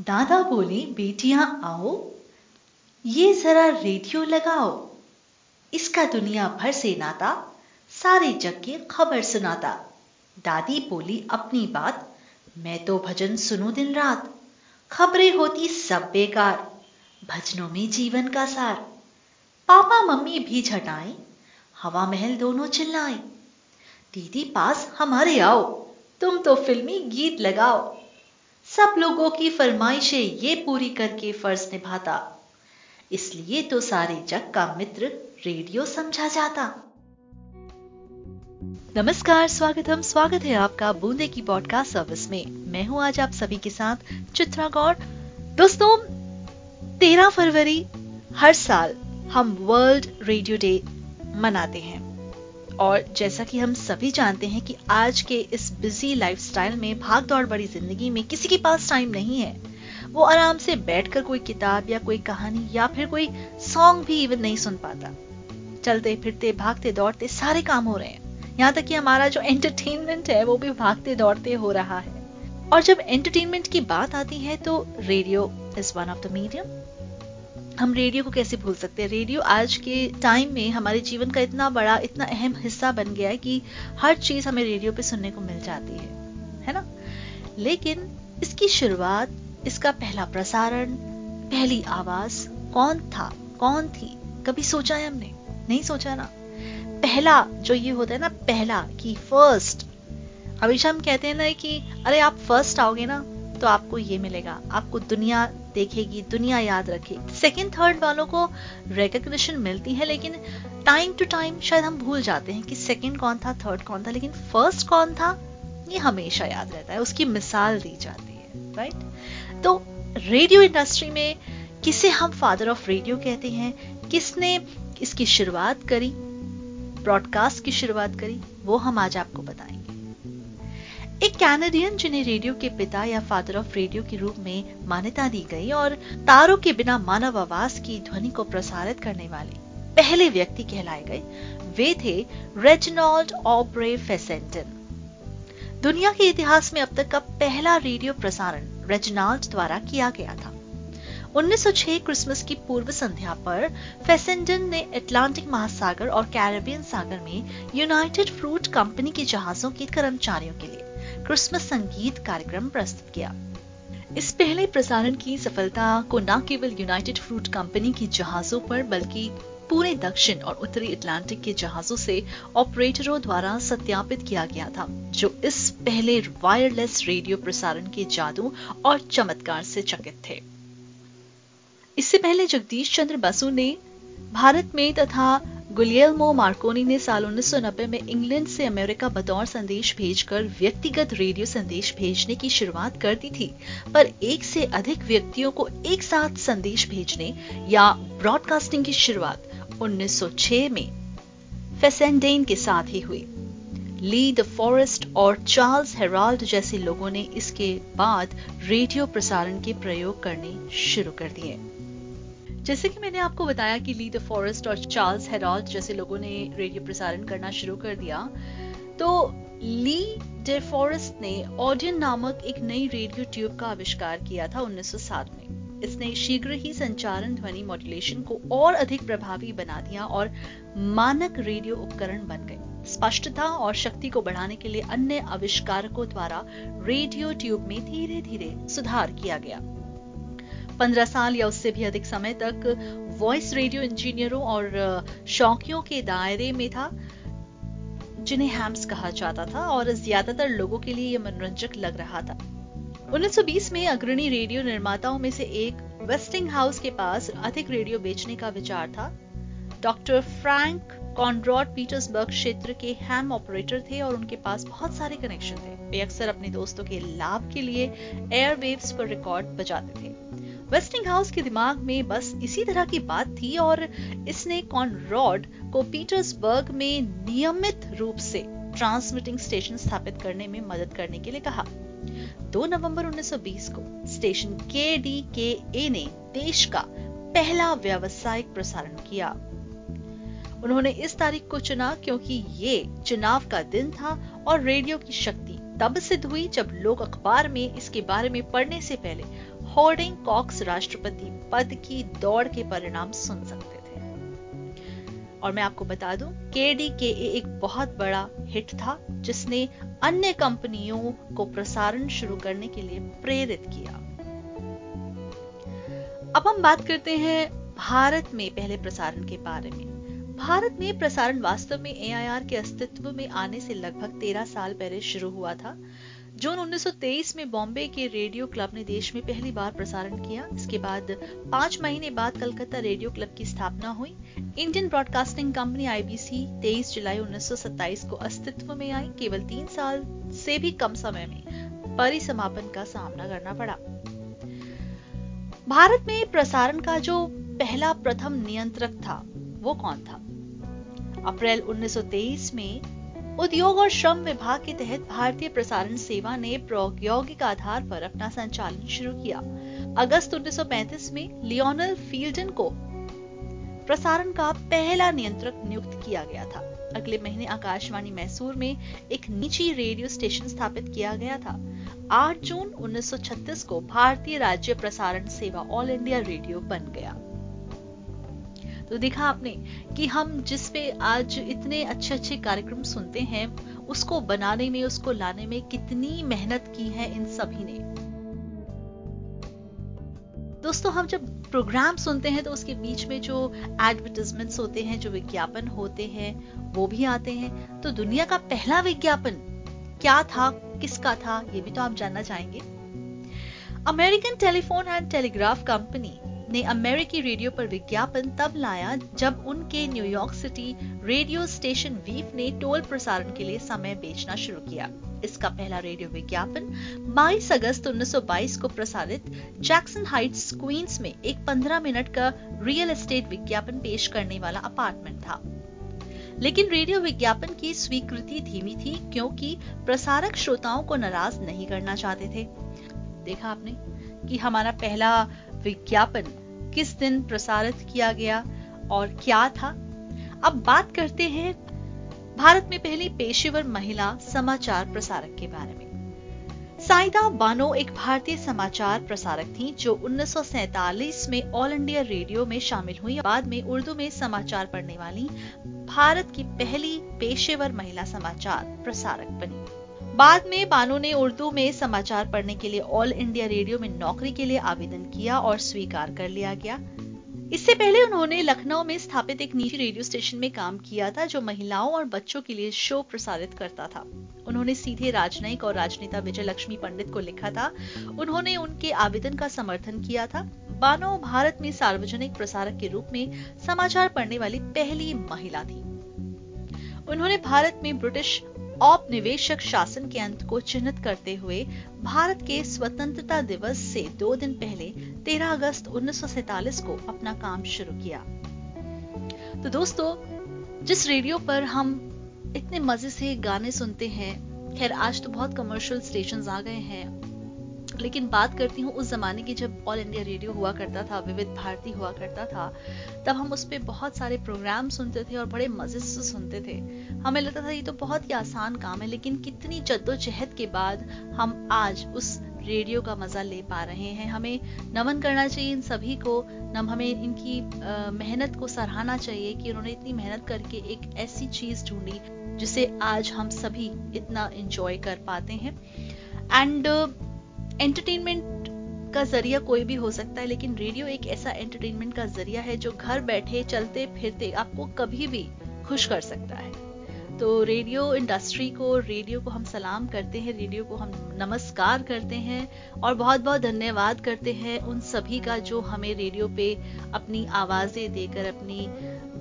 दादा बोले, बेटियाँ, आओ। ये जरा रेडियो लगाओ। इसका दुनिया भर से नाता, सारे जग की खबर सुनाता। दादी बोली, अपनी बात, मैं तो भजन सुनूं दिन रात। खबरें होती सब बेकार, भजनों में जीवन का सार। पापा, मम्मी भी झटाएँ, हवा महल दोनों चिल्लाएँ। दीदी पास, हमारे आओ। तुम तो फिल्मी गीत लगाओ। सब लोगों की फरमाइशें ये पूरी करके फ़र्ज़ निभाता। इसलिए तो सारे जग का मित्र रेडियो समझा जाता। नमस्कार, स्वागतम। स्वागत है आपका बूंदे की पॉडकास्ट सर्विस में। मैं हूँ आज आप सभी के साथ चित्रा गौर। दोस्तों, तेरह फरवरी हर साल हम वर्ल्ड रेडियो डे मनाते हैं। और जैसा कि हम सभी जानते हैं कि आज के इस बिज़ी लाइफस्टाइल में भाग दौड़ बड़ी ज़िंदगी में किसी के पास टाइम नहीं है। वो आराम से बैठकर कोई किताब या कोई कहानी या फिर कोई सॉन्ग भी इवन नहीं सुन पाता। चलते फिरते, भागते दौड़ते सारे काम हो रहे हैं। यहाँ तक कि हमारा जो एंटरटेनमेंट है, वो भी भागते दौड़ते हो रहा है। और जब एंटरटेनमेंट की बात आती है तो radio is one of the medium हम रेडियो को कैसे भूल सकते हैं? रेडियो आज के टाइम में हमारे जीवन का इतना बड़ा, इतना अहम हिस्सा बन गया है कि हर चीज़ हमें रेडियो पे सुनने को मिल जाती है है ना? लेकिन इसकी शुरुआत, इसका पहला प्रसारण, पहली आवाज़ कौन था? कौन थी? कभी सोचा है हमने? नहीं सोचा ना? पहला जो ये होता है ना, पहला कि फ़र्स्ट हमेशा हम कहते हैं ना कि अरे आप फ़र्स्ट आओगे ना तो आपको ये मिलेगा, आपको दुनिया देखेगी, दुनिया याद रखेगी सेकेंड थर्ड वालों को रिकग्निशन मिलती है, लेकिन टाइम टू टाइम शायद हम भूल जाते हैं कि सेकेंड कौन था थर्ड कौन था, लेकिन फ़र्स्ट कौन था, ये हमेशा याद रहता है। उसकी मिसाल दी जाती है राइट तो रेडियो इंडस्ट्री में किसे हम फादर ऑफ़ रेडियो कहते हैं? किसने इसकी शुरुआत करी? ब्रॉडकास्ट की शुरुआत करी? वो हम आज आपको बताएँगे। एक कैनेडियन जिन्हें रेडियो के पिता या फादर ऑफ़ रेडियो के रूप में मान्यता दी गई और तारों के बिना मानव आवाज़ की ध्वनि को प्रसारित करने वाले पहले व्यक्ति कहलाए गए। वे थे रेजिनॉल्ड ऑब्रे फेसेंटन दुनिया के इतिहास में अब तक का पहला रेडियो प्रसारण रेजिनाल्ड द्वारा किया गया था। 1906 क्रिसमस की पूर्व संध्या पर फेसेंडन ने अटलांटिक महासागर और कैरेबियन सागर में यूनाइटेड फ्रूट कंपनी के जहाजों के कर्मचारियों के लिए क्रिसमस संगीत कार्यक्रम प्रस्तुत किया। इस पहले प्रसारण की सफलता को न केवल यूनाइटेड फ्रूट कंपनी की जहाजों पर, बल्कि पूरे दक्षिण और उत्तरी अटलांटिक के जहाजों से ऑपरेटरों द्वारा सत्यापित किया गया था, जो इस पहले वायरलेस रेडियो प्रसारण के जादू और चमत्कार से चकित थे। इससे पहले जगदीश चंद्र बसु ने भारत में तथा गुलियल्मो मार्कोनी ने साल 1990 में इंग्लैंड से अमेरिका बतौर संदेश भेजकर व्यक्तिगत रेडियो संदेश भेजने की शुरुआत कर दी थी। पर एक से अधिक व्यक्तियों को एक साथ संदेश भेजने या ब्रॉडकास्टिंग की शुरुआत 1906 में फेसेंडेन के साथ ही हुई। ली द फॉरेस्ट और चार्ल्स हेराल्ड जैसे लोगों ने इसके बाद रेडियो प्रसारण के प्रयोग करने शुरू कर दिए। जैसे कि मैंने आपको बताया कि ली द फॉरेस्ट और चार्ल्स हेरॉल्ड जैसे लोगों ने रेडियो प्रसारण करना शुरू कर दिया तो ली डे फॉरेस्ट ने ऑडियन नामक एक नई रेडियो ट्यूब का आविष्कार किया था 1907 में। इसने शीघ्र ही संचारण ध्वनि मॉड्यूलेशन को और अधिक प्रभावी बना दिया और मानक रेडियो उपकरण बन गए। स्पष्टता और शक्ति को बढ़ाने के लिए अन्य आविष्कारकों द्वारा रेडियो ट्यूब में धीरे धीरे सुधार किया गया। पंद्रह साल या उससे भी अधिक समय तक वॉइस रेडियो इंजीनियरों और शौकियों के दायरे में था, जिन्हें हैम्स कहा जाता था और ज़्यादातर लोगों के लिए यह मनोरंजक लग रहा था। 1920 में अग्रणी रेडियो निर्माताओं में से एक वेस्टिंग हाउस के पास अधिक रेडियो बेचने का विचार था। डॉक्टर फ्रैंक कॉन्ड्रॉड पीटर्सबर्ग क्षेत्र के हैम ऑपरेटर थे और उनके पास बहुत सारे कनेक्शन थे। वे अक्सर अपने दोस्तों के लाभ के लिए एयरवेव्स पर रिकॉर्ड बजाते थे। वेस्टिंग हाउस के दिमाग में बस इसी तरह की बात थी और इसने कॉनरॉड को पीटर्सबर्ग में नियमित रूप से ट्रांसमिटिंग स्टेशन स्थापित करने में मदद करने के लिए कहा। 2 नवंबर 1920 को स्टेशन के डी के ए ने देश का पहला व्यावसायिक प्रसारण किया। उन्होंने इस तारीख को चुना क्योंकि ये चुनाव का दिन था और रेडियो की शक्ति तब सिद्ध हुई जब लोग अखबार में इसके बारे में पढ़ने से पहले होर्डिंग कॉक्स राष्ट्रपति पद की दौड़ के परिणाम सुन सकते थे। और मैं आपको बता दूँ के के एक बहुत बड़ा हिट था, जिसने अन्य कंपनियों को प्रसारण शुरू करने के लिए प्रेरित किया। अब हम बात करते हैं भारत में पहले प्रसारण के बारे में। भारत में प्रसारण वास्तव में एआईआर के अस्तित्व में आने से लगभग तेरह साल पहले शुरू हुआ था। जून 1923 में बॉम्बे के रेडियो क्लब ने देश में पहली बार प्रसारण किया। इसके बाद पाँच महीने बाद कलकत्ता रेडियो क्लब की स्थापना हुई। इंडियन ब्रॉडकास्टिंग कंपनी आईबीसी 23 जुलाई 1927 को अस्तित्व में आई। केवल तीन साल से भी कम समय में परिसमापन का सामना करना पड़ा। भारत में प्रसारण का जो पहला प्रथम नियंत्रक था, वो कौन था? अप्रैल 1923 में उद्योग और श्रम विभाग के तहत भारतीय प्रसारण सेवा ने प्रौद्योगिक आधार पर अपना संचालन शुरू किया। अगस्त 1935 में लियोनल फील्डन को प्रसारण का पहला नियंत्रक नियुक्त किया गया था। अगले महीने आकाशवाणी मैसूर में एक निजी रेडियो स्टेशन स्थापित किया गया था। 8 जून 1936 को भारतीय राज्य प्रसारण सेवा ऑल इंडिया रेडियो बन गया। तो देखा आपने कि हम जिस पे आज इतने अच्छे अच्छे कार्यक्रम सुनते हैं, उसको बनाने में, उसको लाने में कितनी मेहनत की है इन सभी ने। दोस्तों, हम जब प्रोग्राम सुनते हैं तो उसके बीच में जो एडवर्टाइजमेंट्स होते हैं, जो विज्ञापन होते हैं, वो भी आते हैं। तो दुनिया का पहला विज्ञापन क्या था, किसका था, ये भी तो आप जानना चाहेंगे। American telephone and telegraph company ने अमेरिकी रेडियो पर विज्ञापन तब लाया जब उनके New York city radio station weave ने टोल प्रसारण के लिए समय बेचना शुरू किया। इसका पहला रेडियो विज्ञापन 22 अगस्त 1922 को प्रसारित जैक्सन हाइट्स, क्वींस में एक 15 मिनट का रियल एस्टेट विज्ञापन पेश करने वाला अपार्टमेंट था। लेकिन रेडियो विज्ञापन की स्वीकृति धीमी थी क्योंकि प्रसारक श्रोताओं को नाराज़ नहीं करना चाहते थे। देखा आपने कि हमारा पहला विज्ञापन किस दिन प्रसारित किया गया और क्या था? अब बात करते हैं भारत में पहली पेशेवर महिला समाचार प्रसारक के बारे में। साइदा बानो एक भारतीय समाचार प्रसारक थी, जो 1947 में ऑल इंडिया रेडियो में शामिल हुई। बाद में उर्दू में समाचार पढ़ने वाली। भारत की पहली पेशेवर महिला समाचार प्रसारक बनी। बाद में बानो ने उर्दू में समाचार पढ़ने के लिए ऑल इंडिया रेडियो में नौकरी के लिए आवेदन किया और स्वीकार कर लिया गया। इससे पहले उन्होंने लखनऊ में स्थापित एक निजी रेडियो स्टेशन में काम किया था, जो महिलाओं और बच्चों के लिए शो प्रसारित करता था। उन्होंने सीधे राजनयिक और राजनेता विजय लक्ष्मी पंडित को लिखा था। उन्होंने उनके आवेदन का समर्थन किया था। बानो भारत में सार्वजनिक प्रसारक के रूप में समाचार पढ़ने वाली पहली महिला थी। उन्होंने भारत में ब्रिटिश औपनिवेशक शासन के अंत को चिन्हित करते हुए भारत के स्वतंत्रता दिवस से दो दिन पहले 13 अगस्त उन्नीस को अपना काम शुरू किया। तो दोस्तों, जिस रेडियो पर हम इतने मज़े से गाने सुनते हैं, खैर, आज तो बहुत कमर्शियल स्टेशन आ गए हैं। लेकिन बात करती हूँ उस जमाने की जब ऑल इंडिया रेडियो हुआ करता था, विविध भारती हुआ करता था, तब हम उस पर बहुत सारे प्रोग्राम सुनते थे और बड़े मज़े से सुनते थे। हमें लगता था ये तो बहुत ही आसान काम है, लेकिन कितनी जद्दोजहद के बाद हम आज उस रेडियो का मज़ा ले पा रहे हैं। हमें नमन करना चाहिए इन सभी को, नम, हमें इनकी मेहनत को सराहना चाहिए कि उन्होंने इतनी मेहनत करके एक ऐसी चीज़ ढूंढी जिसे आज हम सभी इतना एंजॉय कर पाते हैं। एंड एंटरटेनमेंट का ज़रिया कोई भी हो सकता है, लेकिन रेडियो एक ऐसा एंटरटेनमेंट का ज़रिया है जो घर बैठे, चलते फिरते आपको कभी भी खुश कर सकता है। तो रेडियो इंडस्ट्री को रेडियो को हम सलाम करते हैं रेडियो को हम नमस्कार करते हैं और बहुत बहुत धन्यवाद करते हैं उन सभी का जो हमें रेडियो पे अपनी आवाज़ें देकर, अपनी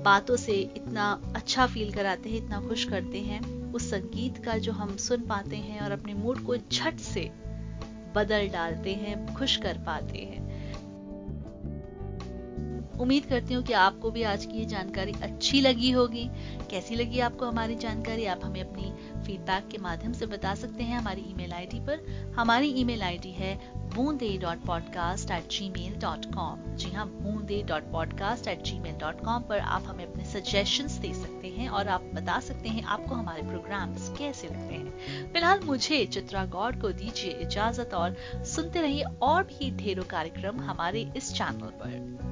बातों से इतना अच्छा फील कराते हैं, इतना खुश करते हैं। उस संगीत का जो हम सुन पाते हैं और अपने मूड को झट से बदल डालते हैं, खुश कर पाते हैं। उम्मीद करती हूँ कि आपको भी आज की ये जानकारी अच्छी लगी होगी। कैसी लगी आपको हमारी जानकारी? आप हमें अपनी फीडबैक के माध्यम से बता सकते हैं हमारी ईमेल आईडी पर। हमारी ईमेल आईडी है Boonde dot podcast at Gmail dot com जी हाँ Boonde dot podcast at Gmail dot com पर आप हमें अपने सजेशंस दे सकते हैं और आप बता सकते हैं आपको हमारे प्रोग्राम्स कैसे लगते हैं। फ़िलहाल मुझे चित्रा गौड़ को दीजिए इजाज़त और सुनते रहिए और भी ढेरों कार्यक्रम हमारे इस चैनल पर।